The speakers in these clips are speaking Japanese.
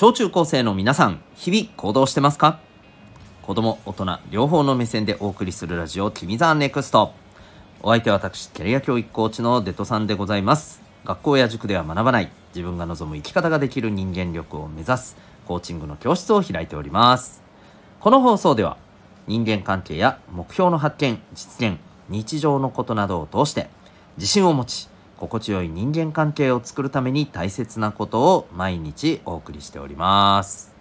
小中高生の皆さん、日々行動してますか？子供、大人、両方の目線でお送りするラジオ、君ザネクスト。お相手は私、キャリア教育コーチのデトさんでございます。学校や塾では学ばない、自分が望む生き方ができる人間力を目指す、コーチングの教室を開いております。この放送では、人間関係や目標の発見、実現、日常のことなどを通して、自信を持ち、心地よい人間関係を作るために大切なことを毎日お送りしております。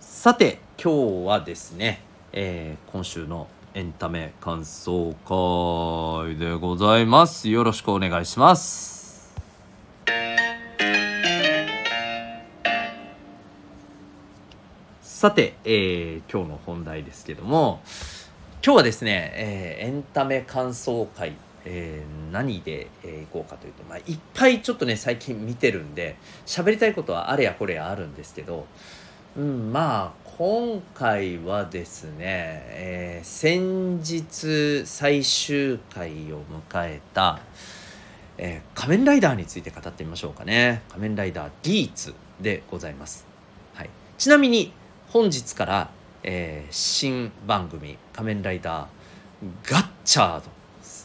さて、今日はですね、えー今週のエンタメ感想会でございます。よろしくお願いします。さて、えー今日の本題ですけども、今日はですね、えーエンタメ感想会、えー何で、えーいこうかというと、まあ、いっぱいちょっとね最近見てるんで喋りたいことはあれやこれやあるんですけど、うん、まあ今回はですね、えー先日最終回を迎えた、えー仮面ライダーについて語ってみましょうかね。仮面ライダーギーツでございます、はい、ちなみに本日から、えー新番組「仮面ライダーガッチャード」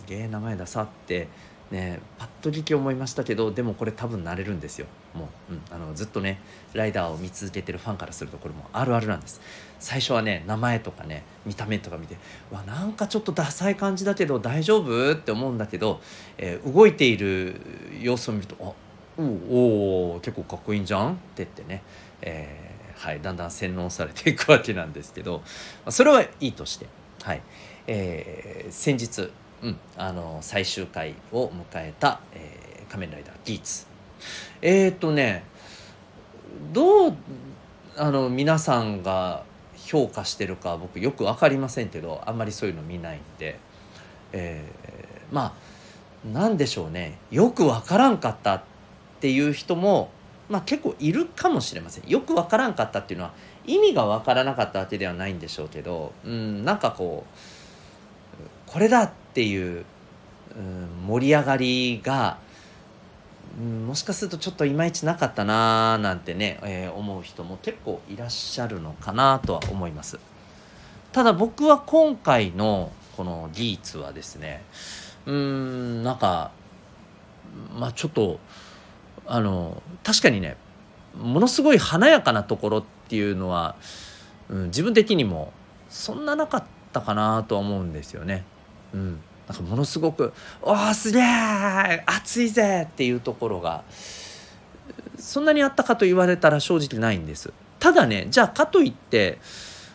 げえ名前出さってねパッと聞き思いましたけどでもこれ多分慣れるんですよ。もう、うん、あのずっとねライダーを見続けてるファンからするとこれもあるあるなんです。最初はね名前とかね見た目とか見てわなんかちょっとダサい感じだけど大丈夫？って思うんだけど、えー動いている様子を見るとあおお結構かっこいいんじゃん？って言ってね、えーはい、だんだん洗脳されていくわけなんですけど、それはいいとして、はい。えー先日、うん、あの最終回を迎えた、えー仮面ライダーギーツ」えっ、とねどうあの皆さんが評価してるか僕よく分かりませんけどあんまりそういうの見ないんで、えーまあなんでしょうね。よく分からんかったっていう人も、まあ、結構いるかもしれません。よく分からんかったっていうのは意味が分からなかったわけではないんでしょうけど、うん、なんかこうこれだっていう、うん、盛り上がりが、うん、もしかするとちょっといまいちなかったなーなんてね、えー思う人も結構いらっしゃるのかなとは思いますただ僕は今回のこのギーツはですねうーんなんかまあちょっとあの確かにねものすごい華やかなところっていうのは、うん、自分的にもそんななかったかなとは思うんですよね。うん、なんかものすごく「おーすげえ熱いぜ!」っていうところがそんなにあったかと言われたら正直ないんです。ただねじゃあかといって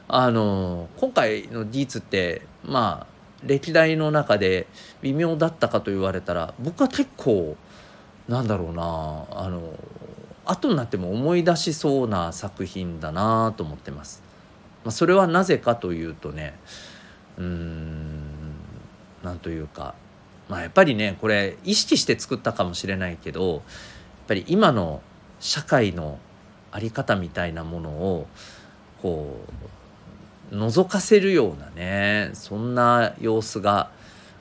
あの今回のディーツってまあ歴代の中で微妙だったかと言われたら僕は結構なんだろうなあの後になっても思い出しそうな作品だなと思ってます。まあ、それはなぜかというとねうんなんというか、まあ、やっぱりねこれ意識して作ったかもしれないけどやっぱり今の社会の在り方みたいなものをこう覗かせるようなねそんな様子が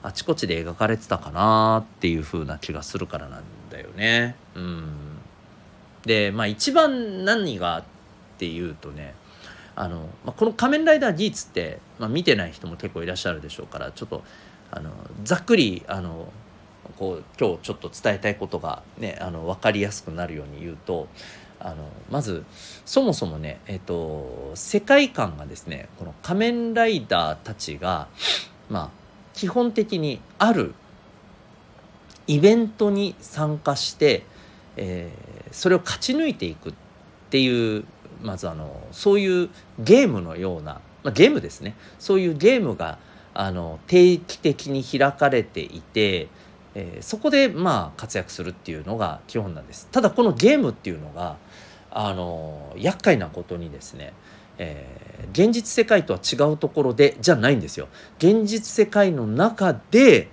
あちこちで描かれてたかなっていう風な気がするからなんだよね。うん、でまあ一番何がっていうとねあの、まあ、この「仮面ライダーギーツ」って、まあ、見てない人も結構いらっしゃるでしょうからちょっとあのざっくりあのこう今日ちょっと伝えたいことがねあの分かりやすくなるように言うとあのまずそもそもね、えっと世界観がですねこの仮面ライダーたちがまあ基本的にあるイベントに参加して、えーそれを勝ち抜いていくっていうまずあのそういうゲームのような、まあ、ゲームですね。そういうゲームがあの定期的に開かれていて、えーそこでまあ活躍するっていうのが基本なんです。ただこのゲームっていうのがあの厄介なことにですねえー現実世界とは違うところでじゃないんですよ。現実世界の中で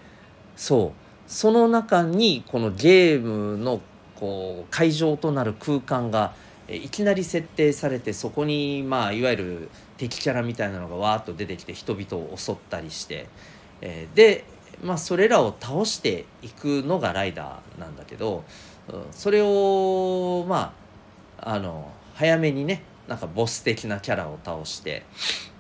そうその中にこのゲームのこう会場となる空間がいきなり設定されてそこにまあいわゆる敵キャラみたいなのがわーっと出てきて人々を襲ったりして、えーで、まあ、それらを倒していくのがライダーなんだけどうんそれをまああの早めにねなんかボス的なキャラを倒して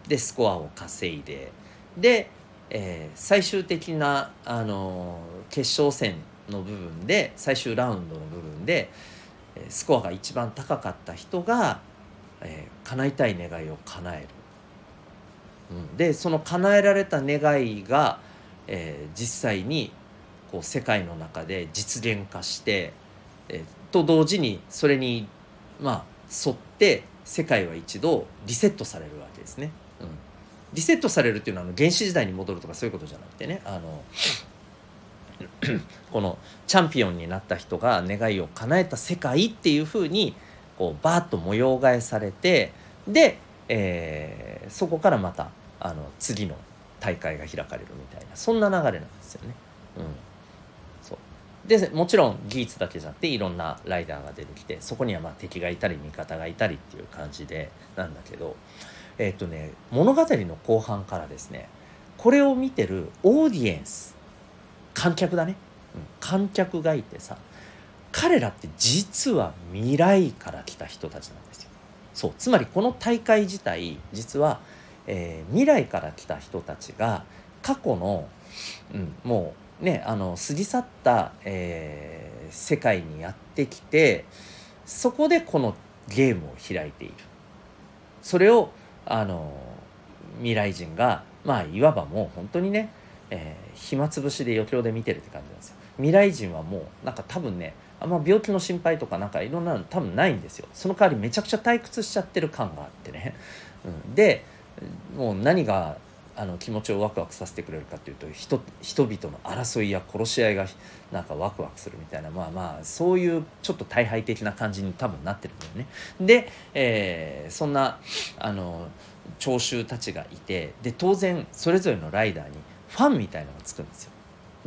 でスコアを稼いでで、えー、最終的なあの決勝戦の部分で最終ラウンドの部分でスコアが一番高かった人が、えー、叶いたい願いを叶える。うん、でその叶えられた願いが、えー、実際にこう世界の中で実現化して、えー、と同時にそれにまあ沿って世界は一度リセットされるわけですね。うん、リセットされるっていうのはあの原始時代に戻るとかそういうことじゃなくてねあのこのチャンピオンになった人が願いを叶えた世界っていうふうにこうバーッと模様替えされてで、えー、そこからまたあの次の大会が開かれるみたいなそんな流れなんですよね。うん、そう。でもちろんギーツだけじゃなくていろんなライダーが出てきてそこにはま敵がいたり味方がいたりっていう感じでなんだけどえっ、とね物語の後半からですねこれを見てるオーディエンス観客だね、うん、観客がいてさ彼らって実は未来から来た人たちなんですよ。そう。つまりこの大会自体実は、えー、未来から来た人たちが過去の、うん、もうねあの過ぎ去った、えー、世界にやってきてそこでこのゲームを開いている。それをあの未来人がまあいわばもう本当にねえー、暇つぶしで余興で見てるって感じなんですよ。未来人はもうなんか多分ねあんま病気の心配とかなんかいろんなの多分ないんですよその代わりめちゃくちゃ退屈しちゃってる感があってね、うん、でもう何があの気持ちをワクワクさせてくれるかっていうと人人々の争いや殺し合いがなんかワクワクするみたいなまあまあそういうちょっと大敗的な感じに多分なってるんだよね。で、えー、そんなあの聴衆たちがいてで当然それぞれのライダーにファンみたいのがつくんですよ。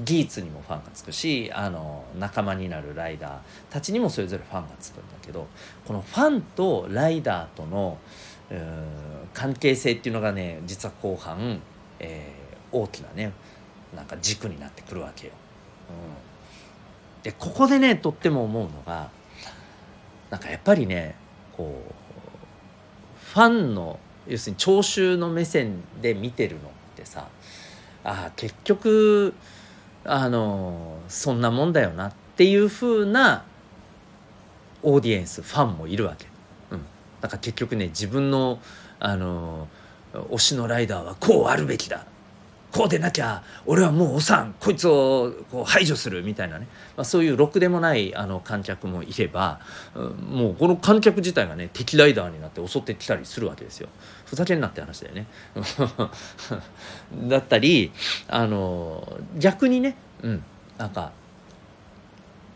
ギーツにもファンがつくしあの仲間になるライダーたちにもそれぞれファンがつくんだけどこのファンとライダーとの関係性っていうのがね実は後半、えー、大きなねなんか軸になってくるわけよ。うん、でここでねとっても思うのがなんかやっぱりねこうファンの要するに聴衆の目線で見てるのってさああ結局あのそんなもんだよなっていう風なオーディエンスファンもいるわけ。うん、だから結局ね自分のあの推しのライダーはこうあるべきだこうでなきゃ俺はもうおさんこいつをこう排除するみたいなね、まあ、そういうろくでもないあの観客もいれば、もうこの観客自体がね敵ライダーになって襲ってきたりするわけですよ。ふざけんなって話だよね。だったりあの逆にねうんなんか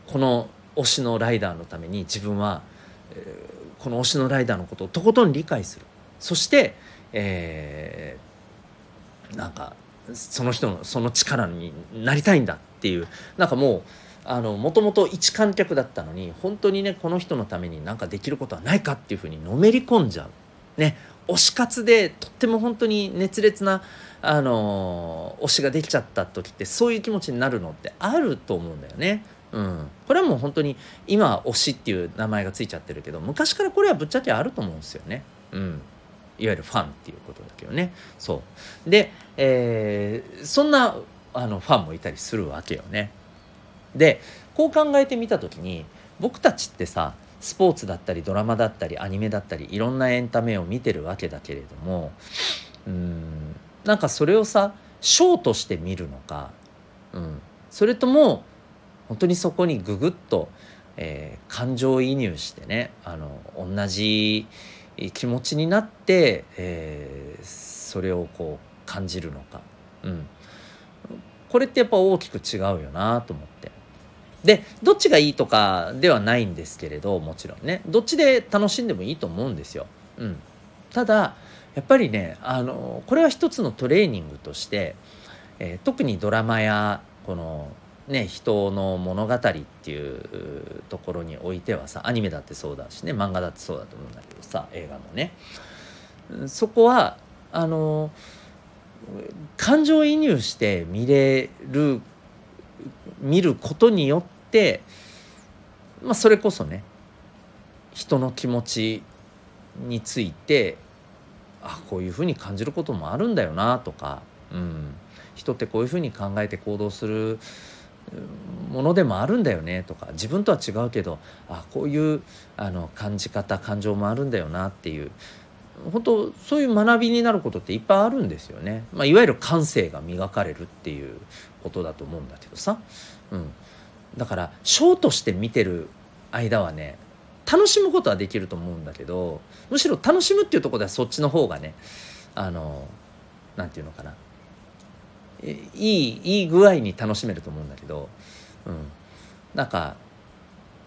この推しのライダーのために自分は、えー、この推しのライダーのことをとことん理解する。そして、えー、なんかその人のその力になりたいんだっていうなんかもうあのもともと一観客だったのに本当にねこの人のために何かできることはないかっていうふうにのめり込んじゃう。ね推し活でとっても本当に熱烈なあの推しができちゃった時ってそういう気持ちになるのってあると思うんだよね。うん、これはもう本当に今推しっていう名前がついちゃってるけど昔からこれはぶっちゃけあると思うんですよね。うんいわゆるファンっていうことだけどね。そう。で、えー、そんなあのファンもいたりするわけよね。でこう考えてみた時に僕たちってさスポーツだったりドラマだったりアニメだったりいろんなエンタメを見てるわけだけれどもうんなんかそれをさショーとして見るのか、うん、それとも本当にそこにググッと、えー、感情移入してねあの同じ気持ちになって、えー、それをこう感じるのか、うん、これってやっぱ大きく違うよなと思って。でどっちがいいとかではないんですけれどもちろんねどっちで楽しんでもいいと思うんですよ。うん、ただやっぱりねあのこれは一つのトレーニングとして、えー、特にドラマやこのね、人の物語っていうところにおいてはさアニメだってそうだしね漫画だってそうだと思うんだけどさ映画もね。そこはあの感情移入して見れる見ることによって、まあ、それこそね人の気持ちについてあこういうふうに感じることもあるんだよなとか、うん、人ってこういうふうに考えて行動するものでもあるんだよねとか自分とは違うけどあこういうあの感じ方感情もあるんだよなっていう本当そういう学びになることっていっぱいあるんですよね、まあ、いわゆる感性が磨かれるっていうことだと思うんだけどさ、うん、だからショーとして見てる間はね楽しむことはできると思うんだけどむしろ楽しむっていうとこではそっちの方がねあのなんていうのかな。いいいい具合に楽しめると思うんだけど、うん、なんか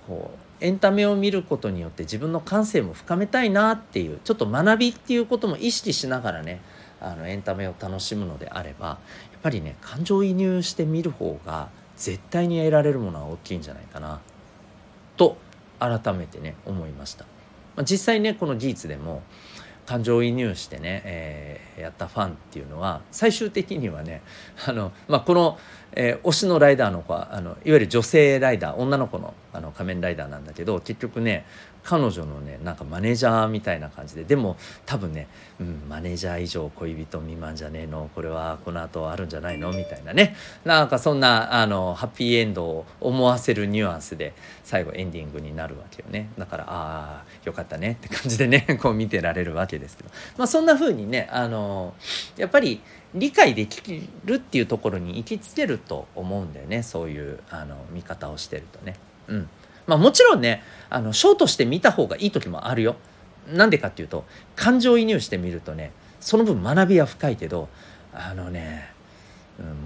こうエンタメを見ることによって自分の感性も深めたいなっていうちょっと学びっていうことも意識しながらねあのエンタメを楽しむのであればやっぱりね感情移入して見る方が絶対に得られるものは大きいんじゃないかなと改めてね思いました。まあ、実際ねこの技術でも感情移入してね、えー、やったファンっていうのは最終的にはねあの、まあ、この、えー、推しのライダーの子はあのいわゆる女性ライダー女の子のあの仮面ライダーなんだけど結局ね彼女のねなんかマネージャーみたいな感じで。でも多分ね、うん、マネージャー以上恋人未満じゃねえの。これはこの後あるんじゃないの？みたいなね。なんかそんなあのハッピーエンドを思わせるニュアンスで最後エンディングになるわけよね。だからああよかったね。って感じでね こう見てられるわけですけど、まあ、そんな風にねあのやっぱり理解できるっていうところに行きつけると思うんだよね。そういうあの見方をしてるとね。うん。まあ、もちろんねあのショーとして見た方がいい時もあるよ。なんでかっていうと感情移入してみるとねその分学びは深いけどあのね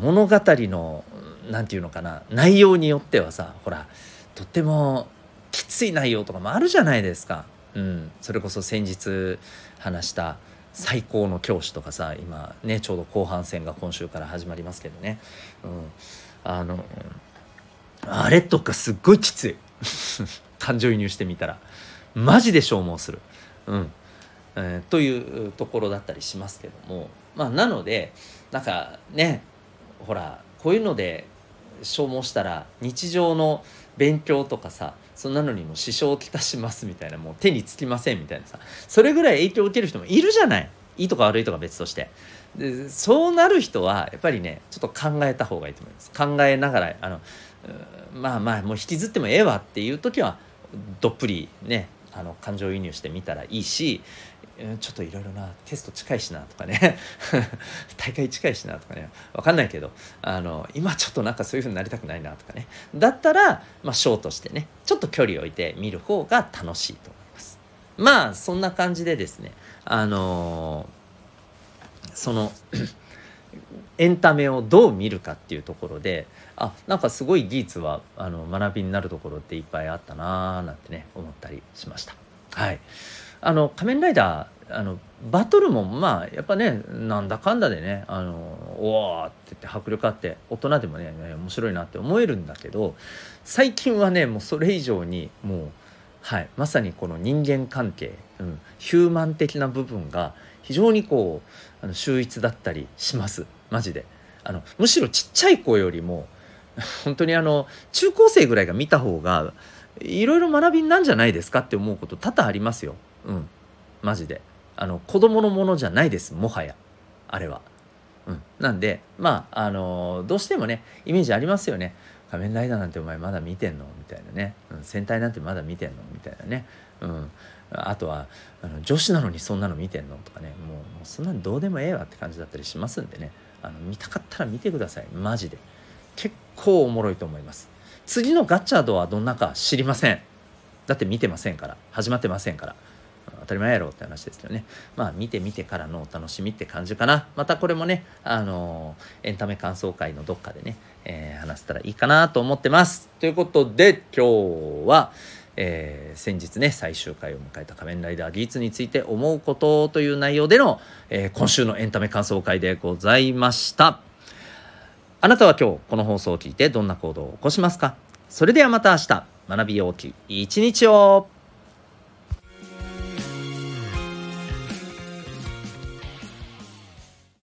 物語の何て言うのかな内容によってはさほらとってもきつい内容とかもあるじゃないですか。うん、それこそ先日話した最高の教師とかさ今ねちょうど後半戦が今週から始まりますけどね、うん、あのあれとかすっごいきつい 感情移入してみたらマジで消耗する、うん。えー、というところだったりしますけども。まあなのでなんかねほらこういうので消耗したら日常の勉強とかさそんなのにも支障をきたしますみたいなもう手につきませんみたいなさそれぐらい影響を受ける人もいるじゃない。いいとか悪いとか別として。でそうなる人はやっぱりねちょっと考えた方がいいと思います。考えながらあのまあまあもう引きずってもええわっていう時はどっぷりねあの感情移入してみたらいいしちょっといろいろなテスト近いしなとかね。大会近いしなとかね。分かんないけどあの今ちょっとなんかそういうふうになりたくないなとかね。だったら、まあ、ショーとしてねちょっと距離を置いて見る方が楽しいと思います。まあそんな感じでですねあのー、そのエンタメをどう見るかっていうところであなんかすごい技術はあの学びになるところっていっぱいあったなーなんてね思ったりしました。はいあの仮面ライダーあのバトルもまあやっぱねなんだかんだでねあのおおって言って迫力あって大人でもね面白いなって思えるんだけど最近はねもうそれ以上にもうはいまさにこの人間関係、うん、ヒューマン的な部分が非常にこうあの秀逸だったりしますマジで。あのむしろちっちゃい子よりも 本当にあの中高生ぐらいが見た方がいろいろ学びなんじゃないですかって思うこと多々ありますよ。うん。マジで。あの子供のものじゃないですもはや。あれは。うん、なんでまああのどうしてもねイメージありますよね。仮面ライダーなんてお前まだ見てんの？みたいなね、うん、戦隊なんてまだ見てんの？みたいなね、うん、あとはあの女子なのにそんなの見てんの？とかね。もうもうそんなのどうでもええわって感じだったりしますんでね。あの見たかったら見てください。マジで。結構おもろいと思います。次のガチャードはどんなか知りません。だって見てませんから。始まってませんから。当たり前やろって話ですけどね。まあ見てみてからのお楽しみって感じかな。またこれもねあのエンタメ感想会のどっかでね、えー、話せたらいいかなと思ってます。ということで今日はえー、先日ね最終回を迎えた「仮面ライダー技術」について思うことという内容での、えー、今週のエンタメ感想会でございました。あなたは今日この放送を聞いてどんな行動を起こしますか？それではまた明日。学びようき一日を。